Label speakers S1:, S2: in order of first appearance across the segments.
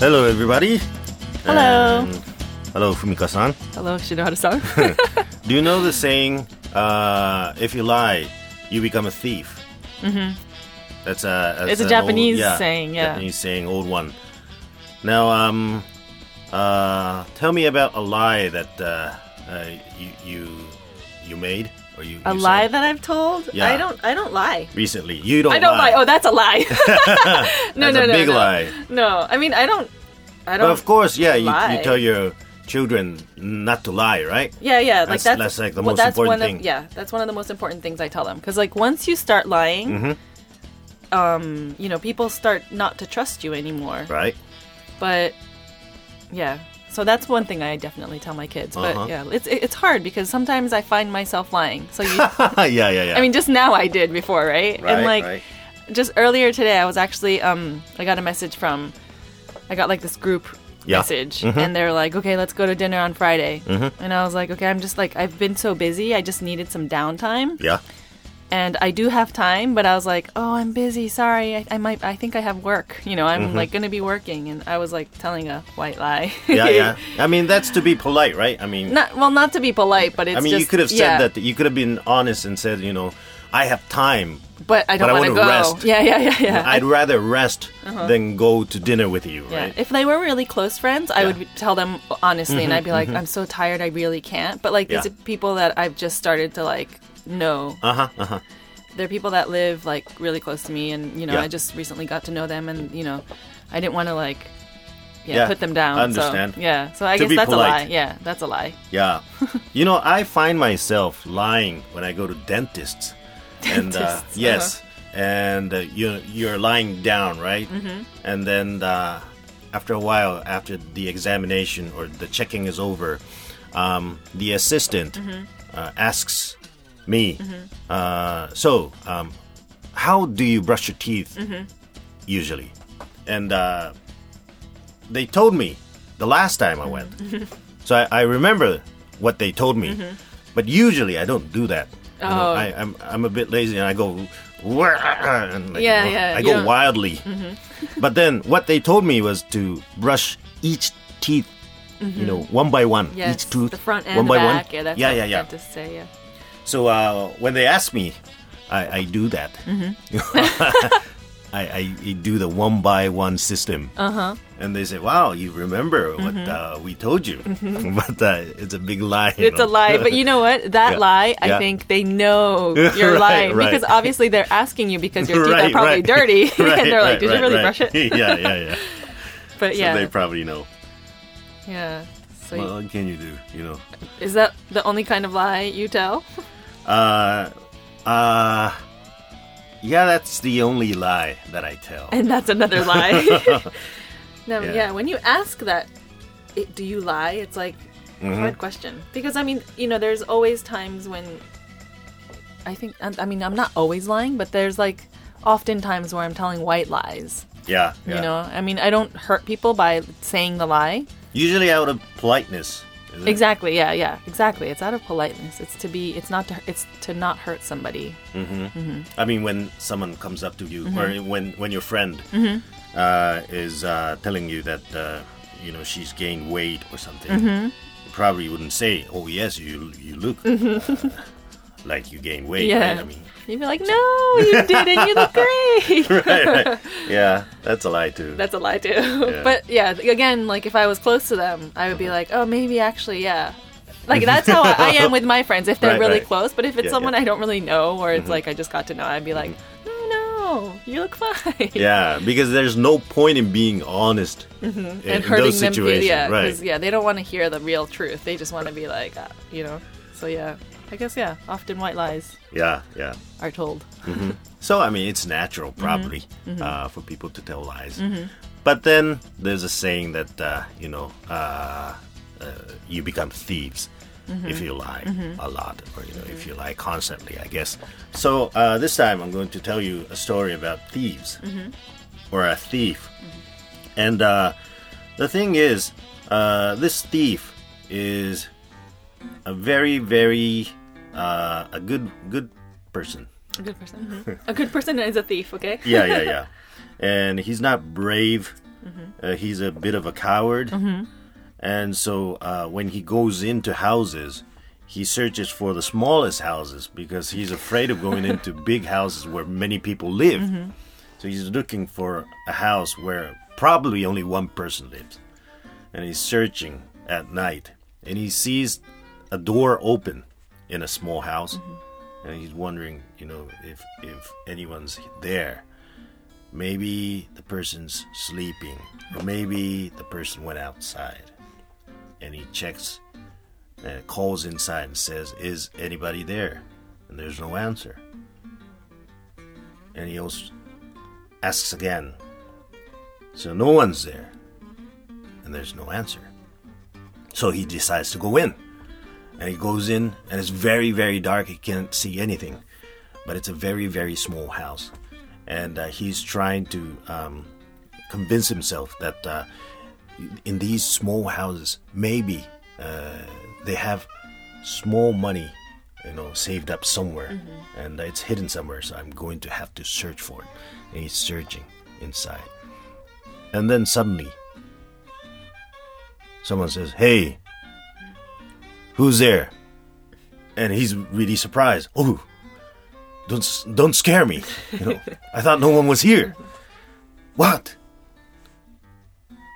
S1: Hello, everybody.
S2: Hello.
S1: And hello, Fumika-san.
S2: Hello, Shinoharu-san.
S1: Do you know the saying, uh, if you lie, you become a thief? Mm-hmm. That's a, that's
S2: It's a Japanese
S1: old, yeah,
S2: saying, yeah.
S1: Japanese saying, old one. Now, um, uh, tell me about a lie that uh, uh, you you you made or you
S2: a lie that I've told?
S1: Yeah.
S2: I don't. I don't lie.
S1: recently. You don't.
S2: I don't lie. Oh, that's a lie. no,
S1: That's
S2: no,
S1: a
S2: no,
S1: big
S2: no.
S1: lie.
S2: No, I mean I don't. I don't.
S1: of course, yeah, you, you tell your children not to lie, right?
S2: yeah, yeah. Like
S1: That's-
S2: that's
S1: that's, like, the
S2: well,
S1: most
S2: that's
S1: important
S2: one
S1: thing.
S2: Of, yeah, that's one of the most important things I tell them because like once you start lying,
S1: Mm-hmm.
S2: um, you know, people start not to trust you anymore.
S1: Right.
S2: But yeah. So that's one thing I definitely tell my kids. But
S1: Uh-huh.
S2: yeah, it's it's hard because sometimes I find myself lying. So you,
S1: yeah, yeah, yeah.
S2: I mean, just now I did before, right?
S1: right,
S2: and like
S1: right.
S2: just earlier today, I was actually um I got a message from I got like this group
S1: Yeah.
S2: message,
S1: Mhm.
S2: and they're like, okay, let's go to dinner on Friday, and I was like, okay, I'm just like I've been so busy, I just needed some downtime,
S1: Yeah.
S2: And I do have time, but I was like, oh, I'm busy, sorry, I, I might, I think I have work, you know, I'm like gonna be working, and I was like telling a white lie.
S1: Mm-hmm. Yeah, yeah. I mean, that's to be polite, right? I mean,
S2: Not well, not to be polite, but it's
S1: I mean,
S2: just
S1: you could have said
S2: yeah,
S1: that. You could have been honest and said, you know, I have time.
S2: but I don't want to go.
S1: rest.
S2: Yeah, yeah, yeah, yeah.
S1: I'd rather rest than go to dinner with you,
S2: Yeah.
S1: right?
S2: If they were really close friends, I
S1: Yeah.
S2: would tell them honestly, and I'd be like, "I'm so tired, I really can't." But like these
S1: Mm-hmm, Yeah.
S2: are people that I've just started to like know.
S1: Uh huh. Uh huh.
S2: They're people that live like really close to me, and you know,
S1: Yeah.
S2: I just recently got to know them, and you know, I didn't want to like. Yeah,
S1: Yeah,
S2: put them down.
S1: I understand.
S2: So, yeah, so I
S1: To
S2: guess that's a lie. Yeah, that's a lie.
S1: Yeah. you know, I find myself lying when I go to dentists. And uh,
S2: Dentists,
S1: yes, and uh, you you're lying down, right? Mm-hmm. And then uh, after a while, after the examination or the checking is over, um, the assistant
S2: Mm-hmm.
S1: uh, asks me, uh, "So, um, how do you brush your teeth
S2: Mm-hmm.
S1: usually?" And uh, they told me the last time I went. So I, I remember what they told me, but usually I don't do that. You know,
S2: Oh.
S1: I, I'm I'm a bit lazy and I go, and like,
S2: Yeah, yeah,
S1: I go
S2: don't-
S1: wildly. But then what they told me was to brush each teeth, you know, one by one,
S2: Yes,
S1: each tooth,
S2: the front and
S1: one
S2: the
S1: by
S2: back.
S1: one.
S2: Yeah, that's
S1: yeah,
S2: what
S1: yeah, yeah.
S2: say. Yeah.
S1: So uh, when they ask me, I, I do that.
S2: Mm-hmm.
S1: I, I do the one by one system.
S2: Uh huh.
S1: And they say, "Wow, you remember what uh, we told you?" but uh, it's a big lie. you
S2: Mm-hmm. It's a lie, but you know what? That
S1: Yeah.
S2: lie, I
S1: Yeah.
S2: think they know you're
S1: Right,
S2: lying
S1: right.
S2: because obviously they're asking you because your teeth
S1: Right,
S2: are probably dirty, and they're like, "Did you really brush it?"
S1: yeah, yeah, yeah.
S2: But
S1: So
S2: yeah,
S1: they probably know.
S2: yeah. So
S1: Well, what can you do? You know.
S2: is that the only kind of lie you tell?
S1: Uh, uh, yeah, that's the only lie that I tell.
S2: And that's another lie. no,
S1: Yeah.
S2: yeah. When you ask that, it, do you lie? It's like a
S1: Mm-hmm.
S2: hard question because I mean, you know, there's always times when I think I I mean I'm not always lying, but there's like often times where I'm telling white lies.
S1: yeah, yeah.
S2: You know, I mean, I don't hurt people by saying the lie.
S1: Usually out of politeness.
S2: Exactly. Yeah. Yeah. Exactly. It's out of politeness. It's to be. It's not to. It's to not hurt somebody.
S1: I mean, when someone comes up to you, or
S2: Mm-hmm.
S1: when when your friend uh, is uh, telling you that uh, you know she's gained weight or something,
S2: Mm-hmm.
S1: you probably wouldn't say, "Oh yes, you you look uh, like you gain weight."
S2: Mm-hmm. Yeah.
S1: Right? I mean,
S2: You'd be like, "No, you didn't. You look great."
S1: right, right. Yeah, that's a lie too.
S2: That's a lie too. But yeah, again, like if I was close to them, I would be like, "Oh, maybe actually, yeah." Like that's how I, I am with my friends if they're
S1: Right,
S2: really
S1: right.
S2: close. But if it's
S1: Yeah,
S2: someone
S1: yeah. Mm-hmm.
S2: I don't really know or it's like I just got to know, I'd be like, "No, no, you look fine."
S1: yeah, because there's no point in being honest in,
S2: Mm-hmm. and
S1: in
S2: hurting
S1: those
S2: them.
S1: situations,
S2: Yeah,
S1: right?
S2: yeah, they don't want to hear the real truth. They just want to be like, uh, you know. So yeah, I guess yeah. Often white lies
S1: Yeah, yeah.
S2: are told.
S1: So I mean, it's natural
S2: Mm-hmm.
S1: probably Uh, for people to tell lies. But then there's a saying that uh, you know uh, uh, you become thieves
S2: Mm-hmm.
S1: if you lie a lot, or you know if you lie constantly. I guess. So uh, this time I'm going to tell you a story about thieves
S2: Mm-hmm.
S1: or a thief. And uh, the thing is, uh, this thief is a very, very uh, a good, good person.
S2: A good person. A good person is a thief. Okay.
S1: Yeah, yeah, yeah. and he's not brave Uh, he's a bit of a coward, and so uh, when he goes into houses, he searches for the smallest houses because he's afraid of going into big houses where many people live. So he's looking for a house where probably only one person lives, and he's searching at night, and he sees a door open in a small house, and he's wondering, you know, if if anyone's there. Maybe the person's sleeping, or maybe the person went outside, and he checks, and calls inside and says, "Is anybody there?" And there's no answer. And he also asks again, so no one's there, and there's no answer. So he decides to go in. And he goes in, and it's very, very dark. He can't see anything. But it's a very, very small house. And uh, he's trying to um, convince himself that uh, in these small houses, maybe uh, they have small money, you know, saved up somewhere. And it's hidden somewhere. So I'm going to have to search for it. And he's searching inside. And then suddenly, someone says, Hey, who's there? And he's really surprised. Oh, don't don't scare me. You know, I thought no one was here. What?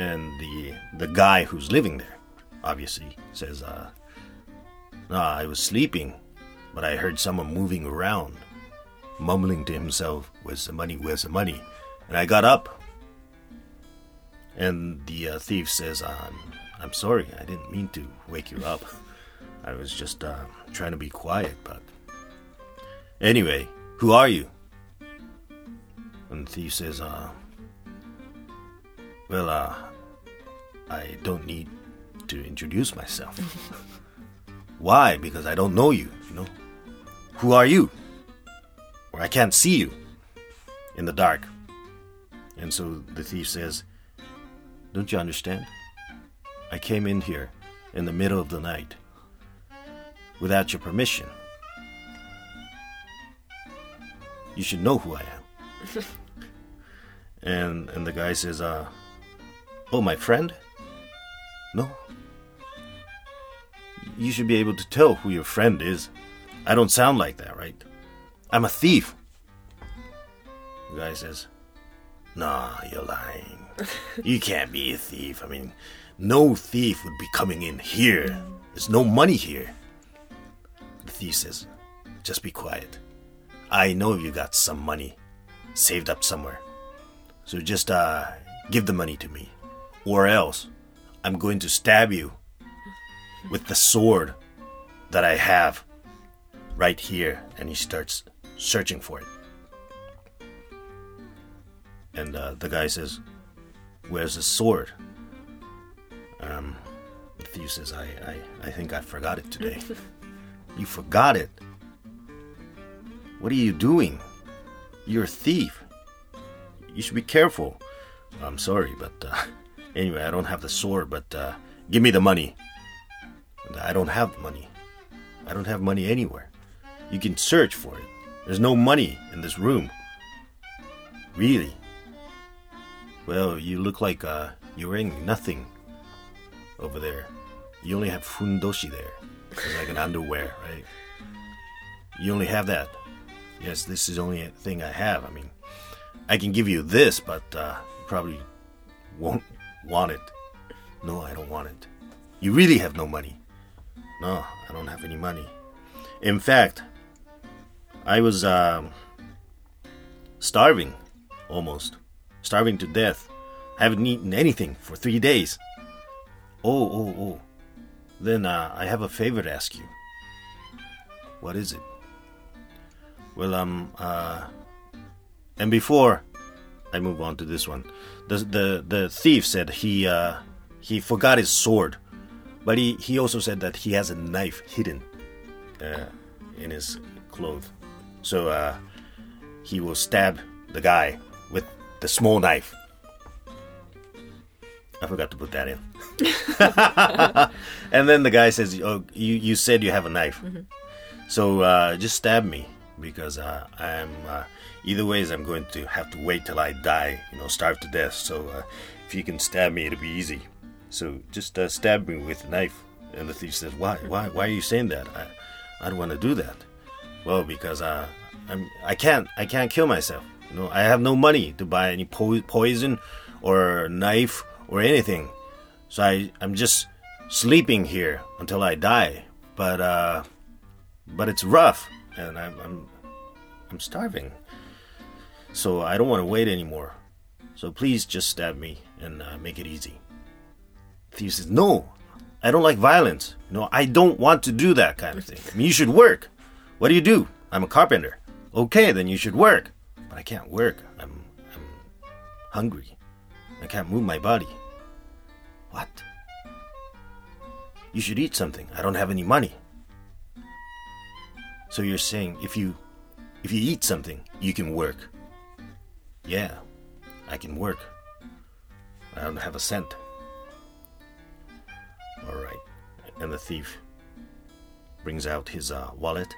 S1: And the the guy who's living there, obviously, says, uh, "Nah, I was sleeping, but I heard someone moving around, mumbling to himself, "Where's the money? Where's the money?" And I got up. And the uh, thief says, um, "I'm sorry, I didn't mean to wake you up. I was just uh, trying to be quiet, but anyway, who are you?" And the thief says, "Uh, well, uh, I don't need to introduce myself. Why? Because I don't know you. You know, who are you? Or I can't see you in the dark." And so the thief says, Don't you understand? I came in here in the middle of the night without your permission. You should know who I am. and and the guy says, uh, Oh, my friend? No. You should be able to tell who your friend is. I don't sound like that, right? I'm a thief. The guy says, Nah, you're lying. you can't be a thief. I mean, no thief would be coming in here. There's no money here. The thief says, Just be quiet. I know you got some money saved up somewhere. So just uh, give the money to me. Or else I'm going to stab you with the sword that I have right here. And he starts searching for it. And uh, the guy says, Where's the sword? Um, the thief says, I, I, I think I forgot it today. you forgot it? What are you doing? You're a thief. You should be careful. I'm sorry, but uh, anyway, I don't have the sword, but uh, give me the money. I don't have money. I don't have money anywhere. You can search for it. There's no money in this room. Really? Well, you look like uh, you're wearing nothing over there. You only have fundoshi there. It's like an underwear, right? You only have that. Yes, this is the only thing I have. I mean, I can give you this, but uh, you probably won't want it. No, I don't want it. You really have no money. No, I don't have any money. In fact, I was um, starving, almost starving to death. Haven't eaten anything for three days. Oh, oh, oh. Then uh, I have a favor to ask you. What is it? Well, um, uh, and before I move on to this one, the the the thief said he uh he forgot his sword, but he he also said that he has a knife hidden uh, in his clothes, so uh he will stab the guy with the small knife. I forgot to put that in. and then the guy says, "Oh, you you said you have a knife, so uh, just stab me because uh, I'm uh, either ways, I'm going to have to wait till I die, you know, starve to death. So uh, if you can stab me, it'll be easy. So just uh, stab me with a knife. And the thief says, "Why? Why? Why are you saying that? I, I don't want to do that. Well, because uh, I'm, I can't, I can't kill myself. You know, I have no money to buy any po- poison or knife or anything. So I, I'm just sleeping here until I die. But, uh, but it's rough, and I'm, I'm, I'm starving. So I don't want to wait anymore. So please just stab me and uh, make it easy. Thief says, No, I don't like violence. No, I don't want to do that kind of thing. I mean, you should work. What do you do? I'm a carpenter. Okay, then you should work. But I can't work. I'm, I'm hungry. I can't move my body. What? You should eat something. I don't have any money. So you're saying if you if you eat something, you can work. Yeah, I can work. I don't have a cent. All right. And the thief brings out his uh, wallet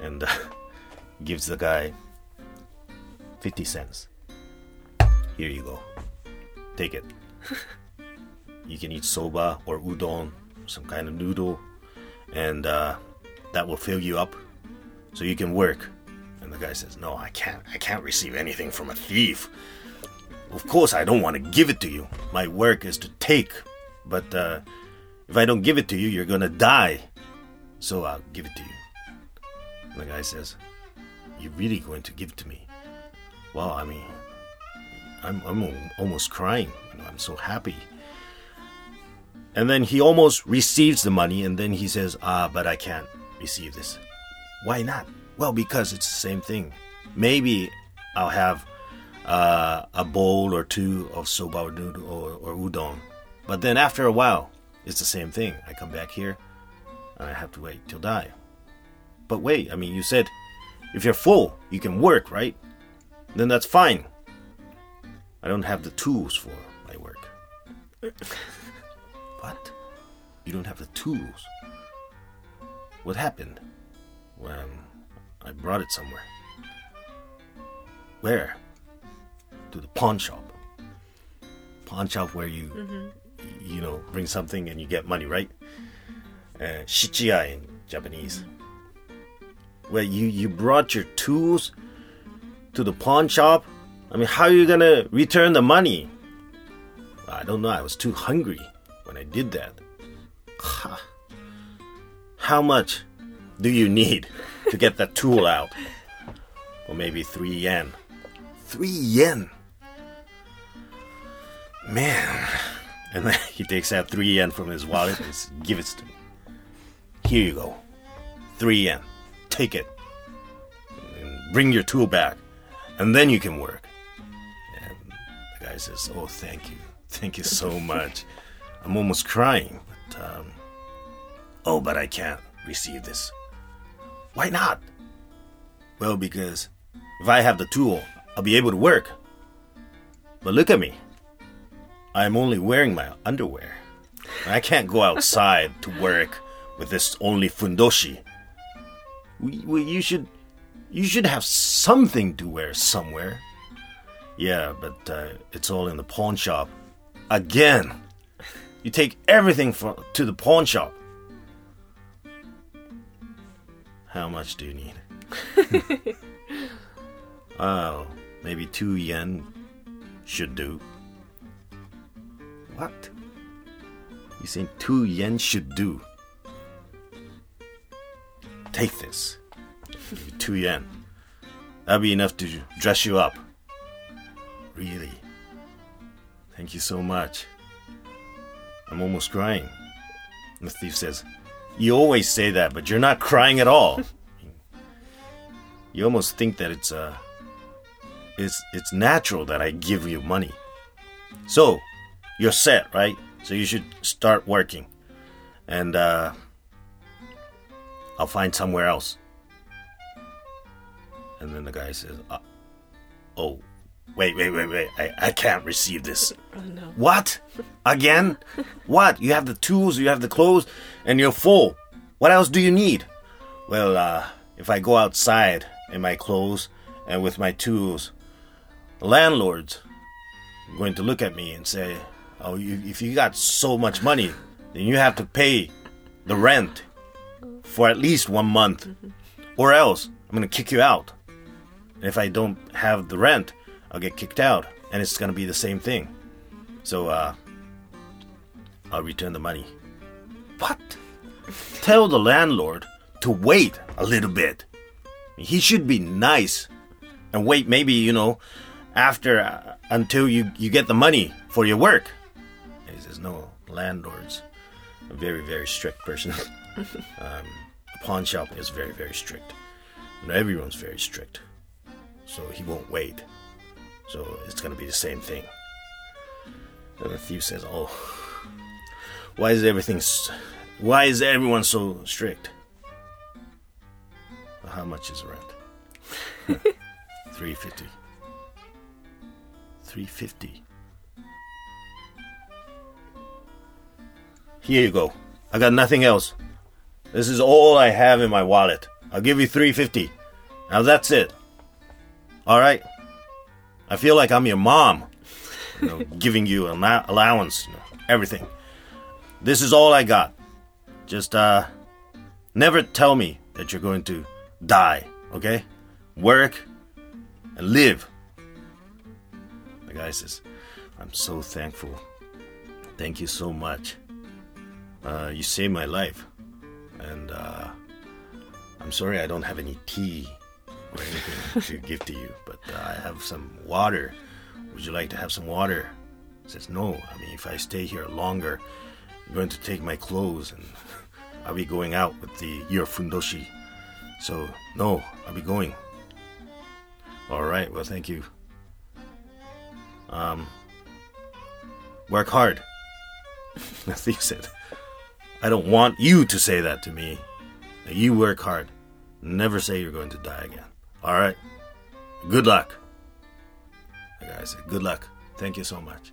S1: and uh, gives the guy 50 cents. Here you go. Take it. you can eat soba or udon, some kind of noodle, and uh, that will fill you up so you can work. And the guy says, No, I can't. I can't receive anything from a thief. Of course, I don't want to give it to you. My work is to take. But uh, if I don't give it to you, you're gonna die. So I'll give it to you. And the guy says, You're really going to give it to me? Well, I mean, I'm, I'm almost crying. I'm so happy. And then he almost receives the money, and then he says, Ah, but I can't receive this. Why not? Well, because it's the same thing. Maybe I'll have uh, a bowl or two of soba or or udon. But then after a while, it's the same thing. I come back here and I have to wait till die. But wait, I mean, you said if you're full, you can work, right? Then that's fine. I don't have the tools for my work. what? You don't have the tools? What happened? Well, I brought it somewhere. Where? To the pawn shop. Pawn shop where you, you know, bring something and you get money, right? Uh, shichiya in Japanese. Well, you you brought your tools to the pawn shop. I mean, how are you gonna return the money? I don't know. I was too hungry I did that. How much do you need to get that tool out? Well, maybe three yen. Three yen. Man. And then he takes out three yen from his wallet and gives it to me. Here you go. Three yen. Take it. And bring your tool back. And then you can work. And the guy says, Oh, thank you. Thank you so much. I'm almost crying. But, um, oh, but I can't receive this. Why not? Well, because if I have the tool, I'll be able to work. But look at me. I'm only wearing my underwear. I can't go outside to work with this only fundoshi. We, we, you should you should have something to wear somewhere. Yeah, but uh, it's all in the pawn shop. Again. You take everything for, to the pawn shop. How much do you need? oh, maybe two yen should do. What? You saying two yen should do? Take this. Two yen. That'll be enough to dress you up. Really? Thank you so much. I'm almost crying. And the thief says, You always say that, but you're not crying at all. you almost think that it's uh it's it's natural that I give you money. So, you're set, right? So you should start working. And uh I'll find somewhere else. And then the guy says, uh, "Oh, wait, wait, wait, wait! I, I can't receive this.
S2: Oh no.
S1: What? Again? what? You have the tools, you have the clothes, and you're full. What else do you need? Well, uh, if I go outside in my clothes and with my tools, landlords are going to look at me and say, "Oh, you, if you got so much money, then you have to pay the rent for at least one month, or else I'm gonna kick you out. And if I don't have the rent, I'll get kicked out, and it's gonna be the same thing. So, uh, I'll return the money." What? Tell the landlord to wait a little bit. He should be nice and wait maybe, you know, after uh, until you, you get the money for your work. And he says, No, landlord's a very, very strict person. um, pawn shop is very, very strict. And everyone's very strict. So he won't wait. So it's going to be the same thing. And the thief says, Oh, why is everything why is everyone so strict? How much is rent? 350 350 here you go. I got nothing else. This is all i have in my wallet. I'll give you 350 now that's it. All right i feel like i'm your mom you know, giving you an allow- allowance you know, everything this is all I got. Just uh never tell me that you're going to die, okay? Work and live. The guy says, I'm so thankful. Thank you so much. Uh, you saved my life. And uh, I'm sorry I don't have any tea or anything to give to you, but uh, I have some water. Would you like to have some water? He says, No. I mean, if I stay here longer, I'm going to take my clothes and I'll be going out with the your. So no, I'll be going. All right. Well, thank you. Um, work hard. The thief said, "I don't want you to say that to me. You work hard. Never say you're going to die again. All right. Good luck." The guy said, "Good luck. Thank you so much."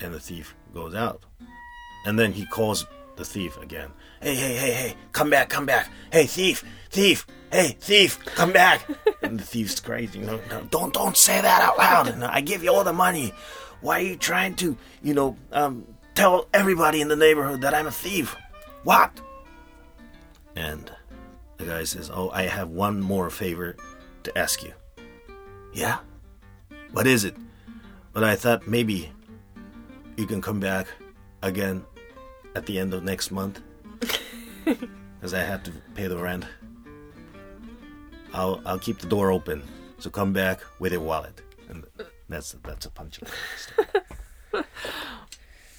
S1: And the thief goes out. And then he calls the thief again. Hey, hey, hey, hey, come back, come back. Hey, thief, thief, hey, thief, come back. and the thief's crazy. No, no, don't, don't say that out loud. I give you all the money. Why are you trying to, you know, um, tell everybody in the neighborhood that I'm a thief? What? And the guy says, Oh, I have one more favor to ask you. Yeah? What is it? But I thought maybe you can come back again at the end of next month because I have to pay the rent. I'll I'll keep the door open, so come back with your wallet, and that's that's a punchline.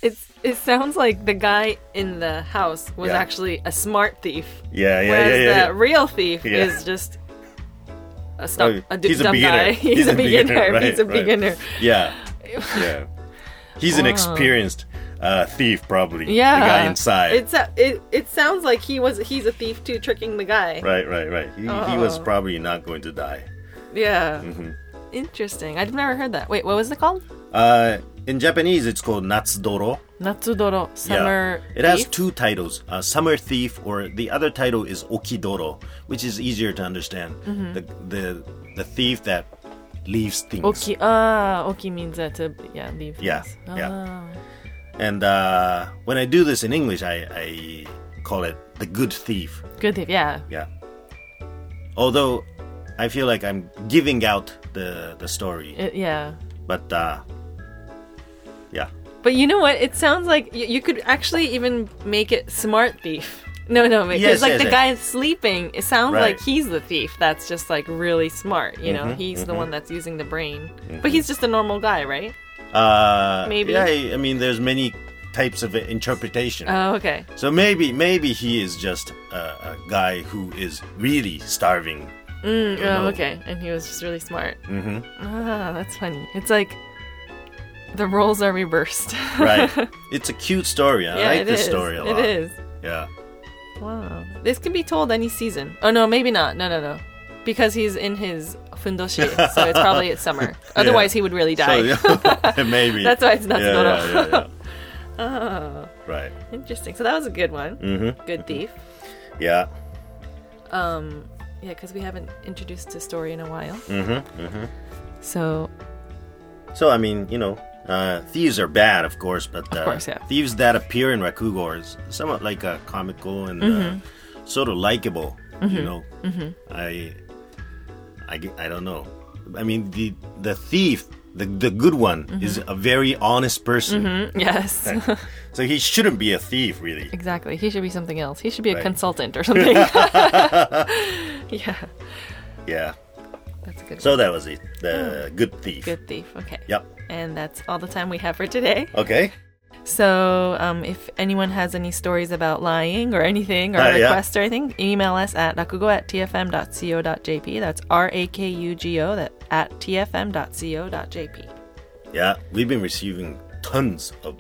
S2: It's it sounds like the guy in the house was
S1: Yeah.
S2: actually a smart thief,
S1: Yeah, yeah,
S2: whereas
S1: yeah, yeah.
S2: the real thief is just a, stum-
S1: Oh,
S2: a d-
S1: he's a beginner.
S2: guy. He's,
S1: He's
S2: a
S1: a
S2: beginner.
S1: beginner, right,
S2: he's a
S1: right.
S2: beginner.
S1: Yeah, yeah. He's an experienced uh, thief, probably.
S2: Yeah,
S1: the guy inside.
S2: It's a, it. It sounds like he was. He's a thief too, tricking the guy.
S1: Right, right, right. He, he was
S2: Oh.
S1: probably not going to die.
S2: Yeah.
S1: Mm-hmm.
S2: Interesting. I've never heard that. Wait, what was it called?
S1: Uh, in Japanese, it's called Natsudoro.
S2: Natsudoro Summer.
S1: It has
S2: Thief?
S1: two titles: uh, Summer Thief, or the other title is Okidoro, which is easier to understand.
S2: Mm-hmm.
S1: The the the thief that leaves things.
S2: Oki. Ah, oki means uh, to yeah leave.
S1: Yeah,
S2: things.
S1: yeah.
S2: Ah.
S1: And uh, when I do this in English, I, I call it the good thief.
S2: Good thief. Yeah.
S1: Yeah. Although I feel like I'm giving out the the story,
S2: It- yeah.
S1: but uh, yeah,
S2: But you know what? It sounds like y- you could actually even make it smart thief. No, no, because
S1: Yes,
S2: like
S1: yes,
S2: the
S1: yes.
S2: guy is sleeping. It sounds
S1: Right.
S2: like he's the thief. That's just like really smart. You know,
S1: Mhm,
S2: he's the
S1: mhm.
S2: one that's using the brain. But he's just a normal guy, right?
S1: uh,
S2: Maybe.
S1: Yeah, I I mean, there's many types of interpretation.
S2: Oh, okay.
S1: So maybe maybe he is just a, a guy who is really starving.
S2: Mm, oh, okay. And he was just really smart.
S1: hmm
S2: Ah, that's funny. It's like the roles are reversed.
S1: Right. it's a cute story. I
S2: yeah,
S1: like this
S2: is.
S1: story a lot.
S2: It is.
S1: Yeah.
S2: Wow. This can be told any season. Oh no, maybe not. No, no, no. Because he's in his fundoshi, so it's probably it's summer. Otherwise, he would really die.
S1: So, yeah, maybe.
S2: That's why it's not
S1: yeah, yeah, yeah, yeah.
S2: Oh,
S1: Right.
S2: interesting. So that was a good one.
S1: hmm
S2: Good thief.
S1: Yeah.
S2: Um, Yeah, because we haven't introduced the story in a while.
S1: Mm-hmm. Mm-hmm.
S2: So
S1: So I mean, you know, uh, thieves are bad, of course, but uh,
S2: course, yeah.
S1: thieves that appear in Rakugo are somewhat like uh, comical and uh,
S2: Mm-hmm.
S1: sort of likable. You know, I, I, I don't know. I mean, the the thief, the the good one,
S2: Mm-hmm.
S1: is a very honest person.
S2: yes,
S1: So he shouldn't be a thief, really.
S2: exactly. He should be something else. He should be a
S1: Right.
S2: consultant or something. yeah,
S1: Yeah.
S2: That's a good.
S1: So that was it. The good thief.
S2: good thief. Okay.
S1: Yep.
S2: And that's all the time we have for today.
S1: Okay.
S2: So, um, if anyone has any stories about lying or anything or
S1: Uh, yeah.
S2: requests or anything, email us at rakugo at tfm.co.jp. That's R A K U G O that at tfm.co.jp.
S1: Yeah, we've been receiving tons of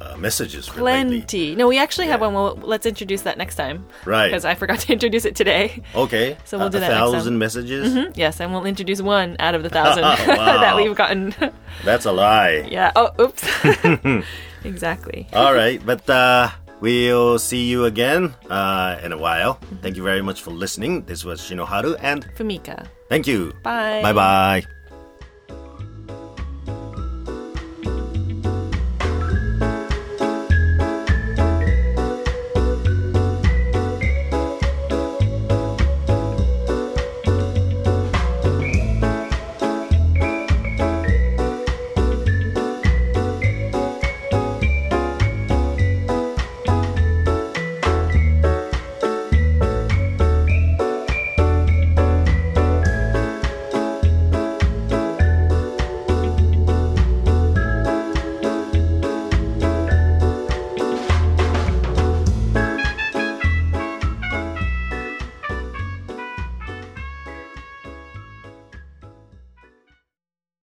S1: uh, messages.
S2: Plenty. No, we actually have one. Well, let's introduce that next time.
S1: Right.
S2: Because I forgot to introduce it today.
S1: Okay.
S2: So we'll
S1: a,
S2: do that next time.
S1: thousand messages.
S2: Yes, and we'll introduce one out of the thousand that we've gotten.
S1: That's a lie.
S2: yeah. Oh, oops. exactly.
S1: All right, but uh, we'll see you again uh, in a while. Thank you very much for listening. This was Shinoharu, and
S2: Fumika.
S1: thank you.
S2: Bye.
S1: Bye bye.